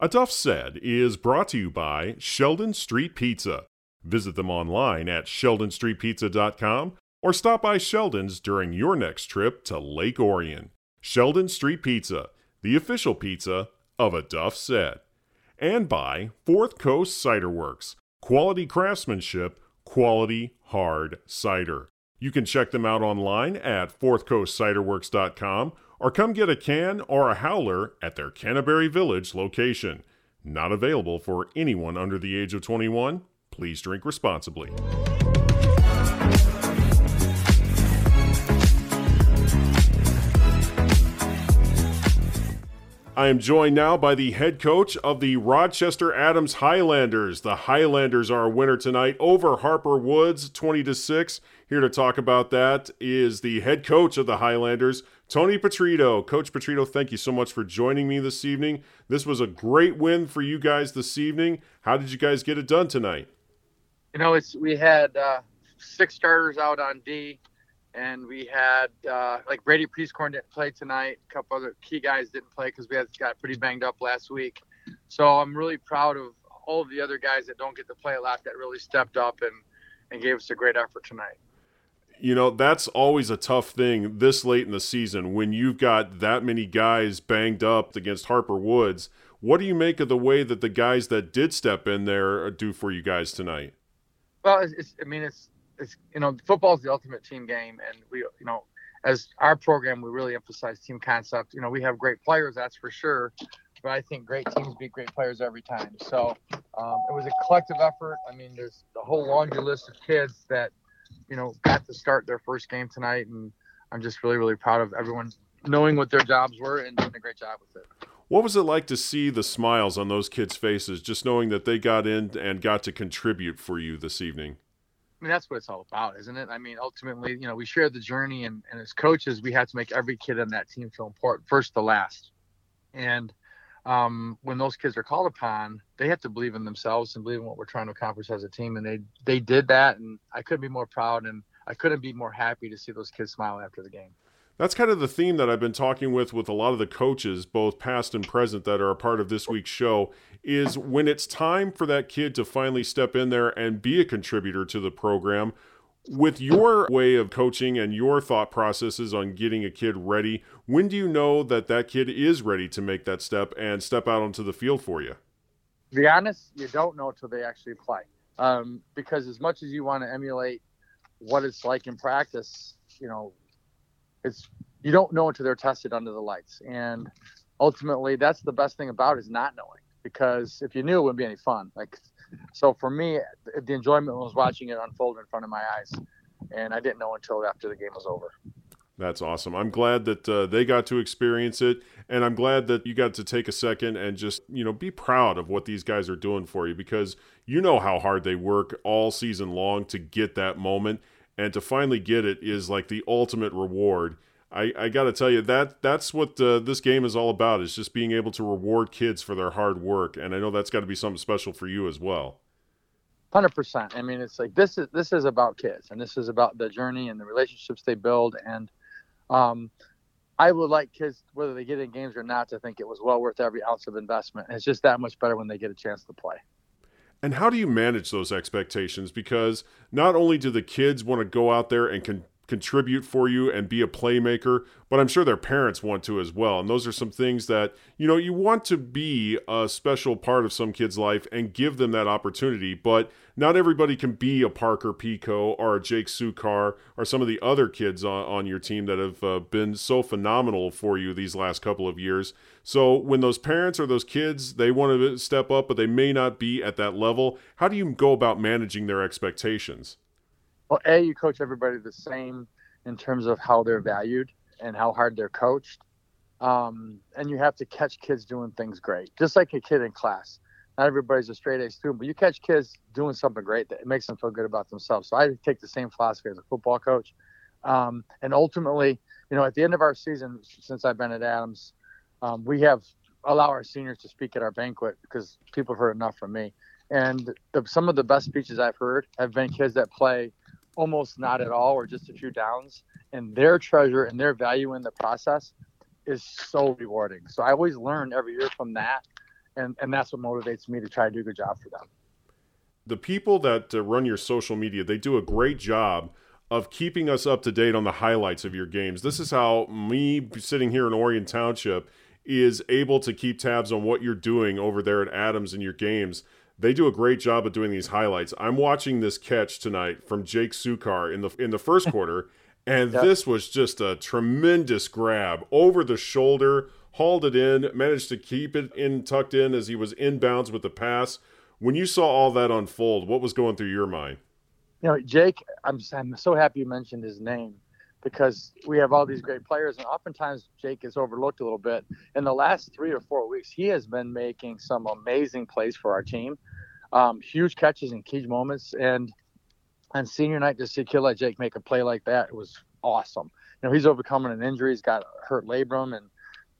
A Duff Said is brought to you by Sheldon Street Pizza. Visit them online at sheldonstreetpizza.com or stop by Sheldon's during your next trip to Lake Orion. Sheldon Street Pizza, the official pizza of A Duff Said. And by Fourth Coast Cider Works, quality craftsmanship, quality hard cider. You can check them out online at fourthcoastciderworks.com or come get a can or a howler at their Canterbury Village location. Not available for anyone under the age of 21. Please drink responsibly. I am joined now by the head coach of the Rochester Adams Highlanders. The Highlanders are a winner tonight over Harper Woods, 20 to 6. Here to talk about that is the head coach of the Highlanders, Tony Patritto. Coach Patritto, thank you so much for joining me this evening. This was a great win for you guys this evening. How did you guys get it done tonight? You know, it's we had uh, six starters out on D and we had uh, like Brady Priestcorn didn't play tonight. A couple other key guys didn't play because we had got pretty banged up last week. So I'm really proud of all of the other guys that don't get to play a lot that really stepped up and and gave us a great effort tonight. You know, that's always a tough thing this late in the season when you've got that many guys banged up against Harper Woods. What do you make of the way that the guys that did step in there do for you guys tonight? Well, it's, it's I mean, it's it's you know football is the ultimate team game, and we you know as our program we really emphasize team concept. You know we have great players, that's for sure, but I think great teams beat great players every time. So um, it was a collective effort. I mean, there's a whole laundry list of kids that you know got to start their first game tonight, and I'm just really really proud of everyone knowing what their jobs were and doing a great job with it. What was it like to see the smiles on those kids' faces, just knowing that they got in and got to contribute for you this evening? I mean, that's what it's all about, isn't it? I mean, ultimately, you know, we share the journey, and, and as coaches, we had to make every kid on that team feel important, first to last. And um, when those kids are called upon, they have to believe in themselves and believe in what we're trying to accomplish as a team. And they they did that, and I couldn't be more proud, and I couldn't be more happy to see those kids smile after the game that's kind of the theme that I've been talking with with a lot of the coaches, both past and present, that are a part of this week's show. Is when it's time for that kid to finally step in there and be a contributor to the program. With your way of coaching and your thought processes on getting a kid ready, when do you know that that kid is ready to make that step and step out onto the field for you? To be honest, you don't know until they actually play. Um, because as much as you want to emulate what it's like in practice, you know, it's you don't know until they're tested under the lights. And ultimately, that's the best thing about is not knowing because if you knew, it wouldn't be any fun. Like, so for me, the enjoyment was watching it unfold in front of my eyes, and I didn't know until after the game was over. That's awesome. I'm glad that uh, they got to experience it, and I'm glad that you got to take a second and just you know be proud of what these guys are doing for you because you know how hard they work all season long to get that moment, and to finally get it is like the ultimate reward. I, I got to tell you that that's what uh, this game is all about is just being able to reward kids for their hard work, and I know that's got to be something special for you as well. Hundred percent. I mean, it's like this is this is about kids, and this is about the journey and the relationships they build. And um, I would like kids, whether they get in games or not, to think it was well worth every ounce of investment. It's just that much better when they get a chance to play. And how do you manage those expectations? Because not only do the kids want to go out there and con- contribute for you and be a playmaker, but I'm sure their parents want to as well. And those are some things that, you know, you want to be a special part of some kid's life and give them that opportunity, but not everybody can be a Parker Pico or a Jake Sukar or some of the other kids on, on your team that have uh, been so phenomenal for you these last couple of years. So when those parents or those kids, they want to step up, but they may not be at that level, how do you go about managing their expectations? Well, a you coach everybody the same in terms of how they're valued and how hard they're coached, um, and you have to catch kids doing things great, just like a kid in class. Not everybody's a straight A student, but you catch kids doing something great that makes them feel good about themselves. So I take the same philosophy as a football coach, um, and ultimately, you know, at the end of our season, since I've been at Adams, um, we have allow our seniors to speak at our banquet because people have heard enough from me. And the, some of the best speeches I've heard have been kids that play almost not at all or just a few downs and their treasure and their value in the process is so rewarding so i always learn every year from that and and that's what motivates me to try to do a good job for them. The people that uh, run your social media, they do a great job of keeping us up to date on the highlights of your games. This is how me sitting here in Orion Township is able to keep tabs on what you're doing over there at Adams in your games. They do a great job of doing these highlights. I'm watching this catch tonight from Jake Sukar in the in the first quarter, and yep. this was just a tremendous grab over the shoulder, hauled it in, managed to keep it in tucked in as he was inbounds with the pass. When you saw all that unfold, what was going through your mind? You know, Jake, I'm I'm so happy you mentioned his name because we have all these great players, and oftentimes Jake is overlooked a little bit. In the last three or four weeks, he has been making some amazing plays for our team, um, huge catches and key moments, and on senior night to see a Jake make a play like that was awesome. You know, he's overcoming an injury, he's got hurt labrum, and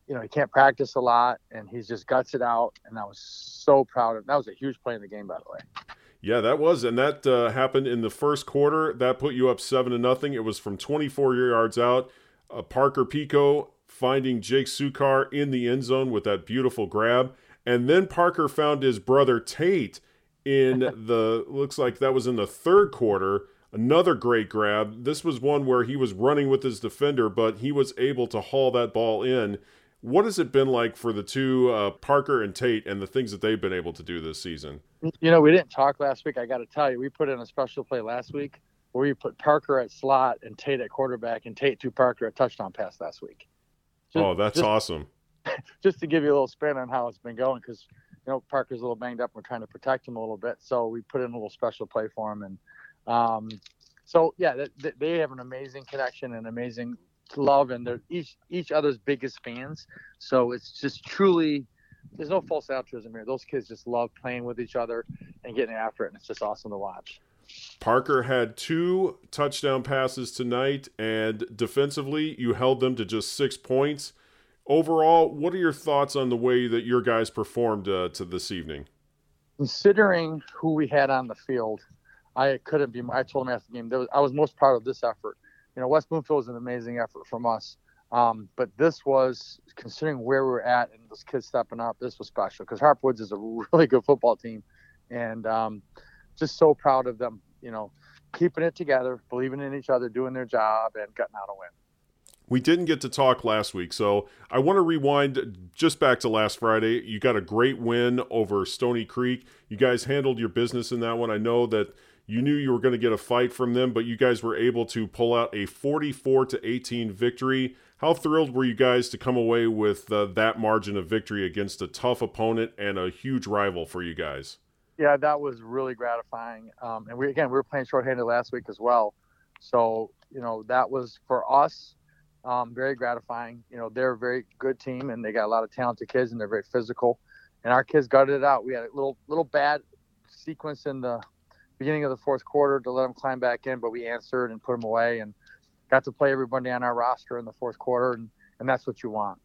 you know he can't practice a lot, and he's just guts it out. And I was so proud of. That was a huge play in the game, by the way. Yeah, that was, and that uh, happened in the first quarter. That put you up seven to nothing. It was from 24 yards out. Uh, Parker Pico finding Jake Sukar in the end zone with that beautiful grab, and then Parker found his brother Tate in the looks like that was in the third quarter. Another great grab. This was one where he was running with his defender, but he was able to haul that ball in. What has it been like for the two, uh, Parker and Tate, and the things that they've been able to do this season? You know, we didn't talk last week. I got to tell you, we put in a special play last week where we put Parker at slot and Tate at quarterback, and Tate to Parker a touchdown pass last week. Just, oh, that's just, awesome! Just to give you a little spin on how it's been going, because you know Parker's a little banged up. We're trying to protect him a little bit, so we put in a little special play for him, and um, so yeah, they, they have an amazing connection and amazing love and they're each each other's biggest fans. So it's just truly there's no false altruism here. Those kids just love playing with each other and getting after it, and it's just awesome to watch. Parker had two touchdown passes tonight, and defensively, you held them to just six points. Overall, what are your thoughts on the way that your guys performed uh, to this evening? Considering who we had on the field, I couldn't be. I told him after the game, was, I was most proud of this effort you know, West Bloomfield was an amazing effort from us. Um, but this was considering where we're at and those kids stepping up. This was special because Harp Woods is a really good football team, and um, just so proud of them. You know, keeping it together, believing in each other, doing their job, and getting out a win. We didn't get to talk last week, so I want to rewind just back to last Friday. You got a great win over Stony Creek. You guys handled your business in that one. I know that you knew you were going to get a fight from them, but you guys were able to pull out a 44 to 18 victory. How thrilled were you guys to come away with uh, that margin of victory against a tough opponent and a huge rival for you guys? Yeah, that was really gratifying. Um, and we again we were playing shorthanded last week as well, so you know that was for us um, very gratifying. You know they're a very good team and they got a lot of talented kids and they're very physical. And our kids gutted it out. We had a little little bad sequence in the beginning of the fourth quarter to let them climb back in, but we answered and put them away and got to play everybody on our roster in the fourth quarter, and, and that's what you want.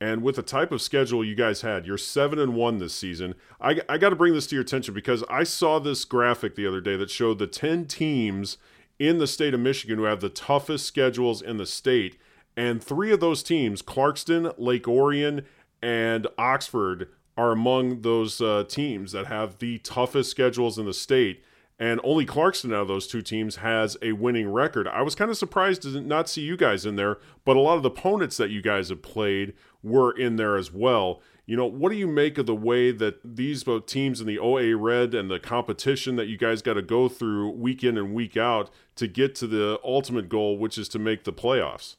And with the type of schedule you guys had, you're seven and one this season. I, I got to bring this to your attention because I saw this graphic the other day that showed the 10 teams in the state of Michigan who have the toughest schedules in the state. And three of those teams, Clarkston, Lake Orion, and Oxford, are among those uh, teams that have the toughest schedules in the state and only Clarkston out of those two teams has a winning record. I was kind of surprised to not see you guys in there, but a lot of the opponents that you guys have played were in there as well. You know, what do you make of the way that these both teams in the OA Red and the competition that you guys got to go through week in and week out to get to the ultimate goal, which is to make the playoffs?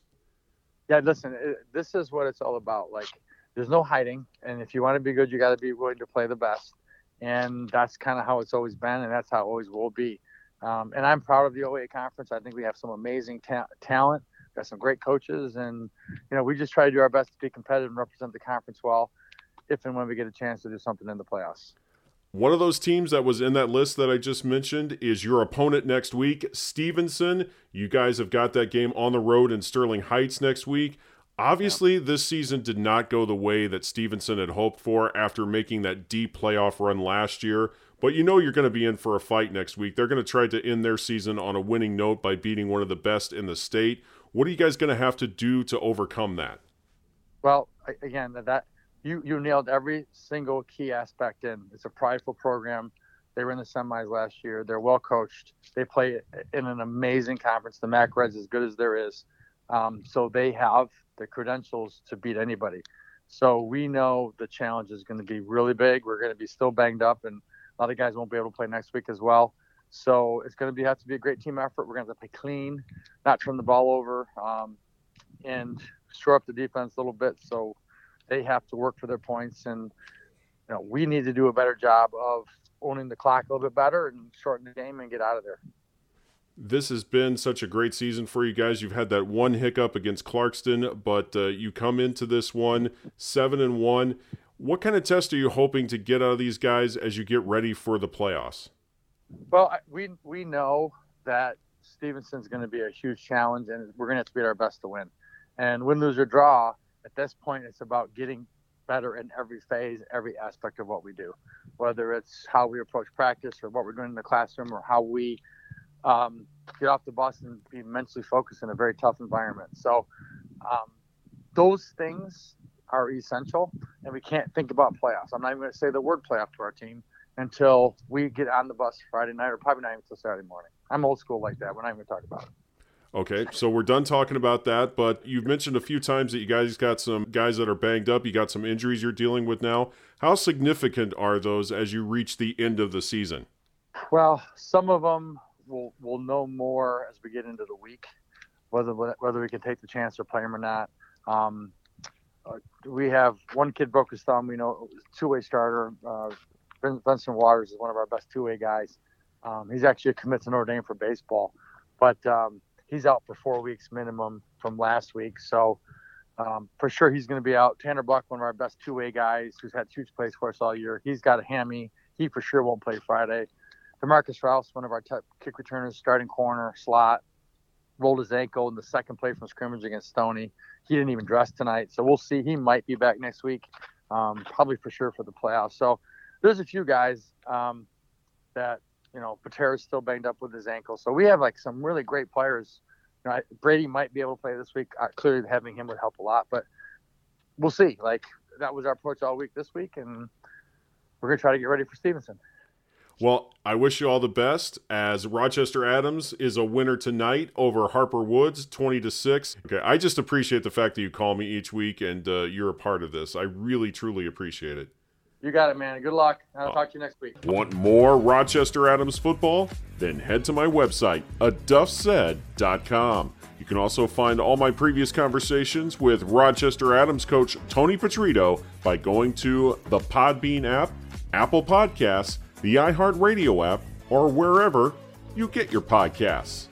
Yeah, listen, uh, this is what it's all about. Like, there's no hiding, and if you want to be good, you got to be willing to play the best and that's kind of how it's always been, and that's how it always will be. Um, and I'm proud of the OA conference. I think we have some amazing ta- talent, got some great coaches, and you know we just try to do our best to be competitive and represent the conference well, if and when we get a chance to do something in the playoffs. One of those teams that was in that list that I just mentioned is your opponent next week, Stevenson. You guys have got that game on the road in Sterling Heights next week. Obviously, this season did not go the way that Stevenson had hoped for after making that deep playoff run last year. But you know you're going to be in for a fight next week. They're going to try to end their season on a winning note by beating one of the best in the state. What are you guys going to have to do to overcome that? Well, again, that you you nailed every single key aspect in. It's a prideful program. They were in the semis last year. They're well coached. They play in an amazing conference. The MAC Red's as good as there is. Um, so they have the credentials to beat anybody. So we know the challenge is going to be really big. We're going to be still banged up, and a lot of guys won't be able to play next week as well. So it's going to be have to be a great team effort. We're going to have to play clean, not turn the ball over, um, and shore up the defense a little bit. So they have to work for their points, and you know we need to do a better job of owning the clock a little bit better and shorten the game and get out of there. This has been such a great season for you guys. You've had that one hiccup against Clarkston, but uh, you come into this one seven and one. What kind of test are you hoping to get out of these guys as you get ready for the playoffs? Well, we we know that Stevenson's going to be a huge challenge, and we're going to have to beat our best to win. And win, lose, or draw, at this point, it's about getting better in every phase, every aspect of what we do, whether it's how we approach practice or what we're doing in the classroom or how we um, get off the bus and be mentally focused in a very tough environment. So, um, those things are essential, and we can't think about playoffs. I'm not even going to say the word playoff to our team until we get on the bus Friday night, or probably not even until Saturday morning. I'm old school like that. We're not even going to talk about it. Okay, so we're done talking about that, but you've mentioned a few times that you guys got some guys that are banged up. You got some injuries you're dealing with now. How significant are those as you reach the end of the season? Well, some of them we'll we'll know more as we get into the week, whether whether we can take the chance to play him or not. Um, uh, we have one kid broke his thumb. We know two-way starter. Uh, Vincent Waters is one of our best two-way guys. Um, he's actually a commit Notre Dame for baseball, but um, he's out for four weeks minimum from last week. So um, for sure he's going to be out. Tanner Buck, one of our best two-way guys, who's had huge plays for us all year. He's got a hammy. He for sure won't play Friday. Demarcus Rouse, one of our top kick returners, starting corner slot, rolled his ankle in the second play from scrimmage against Stony. He didn't even dress tonight, so we'll see. He might be back next week, um, probably for sure for the playoffs. So there's a few guys um, that you know, Patera's still banged up with his ankle. So we have like some really great players. You know, Brady might be able to play this week. Uh, clearly, having him would help a lot, but we'll see. Like that was our approach all week this week, and we're gonna try to get ready for Stevenson. Well, I wish you all the best as Rochester Adams is a winner tonight over Harper Woods, 20 to 6. Okay, I just appreciate the fact that you call me each week and uh, you're a part of this. I really, truly appreciate it. You got it, man. Good luck. I'll talk to you next week. Want more Rochester Adams football? Then head to my website, aduffsaid.com. You can also find all my previous conversations with Rochester Adams coach Tony Patritto by going to the Podbean app, Apple Podcasts, the iHeartRadio app, or wherever you get your podcasts.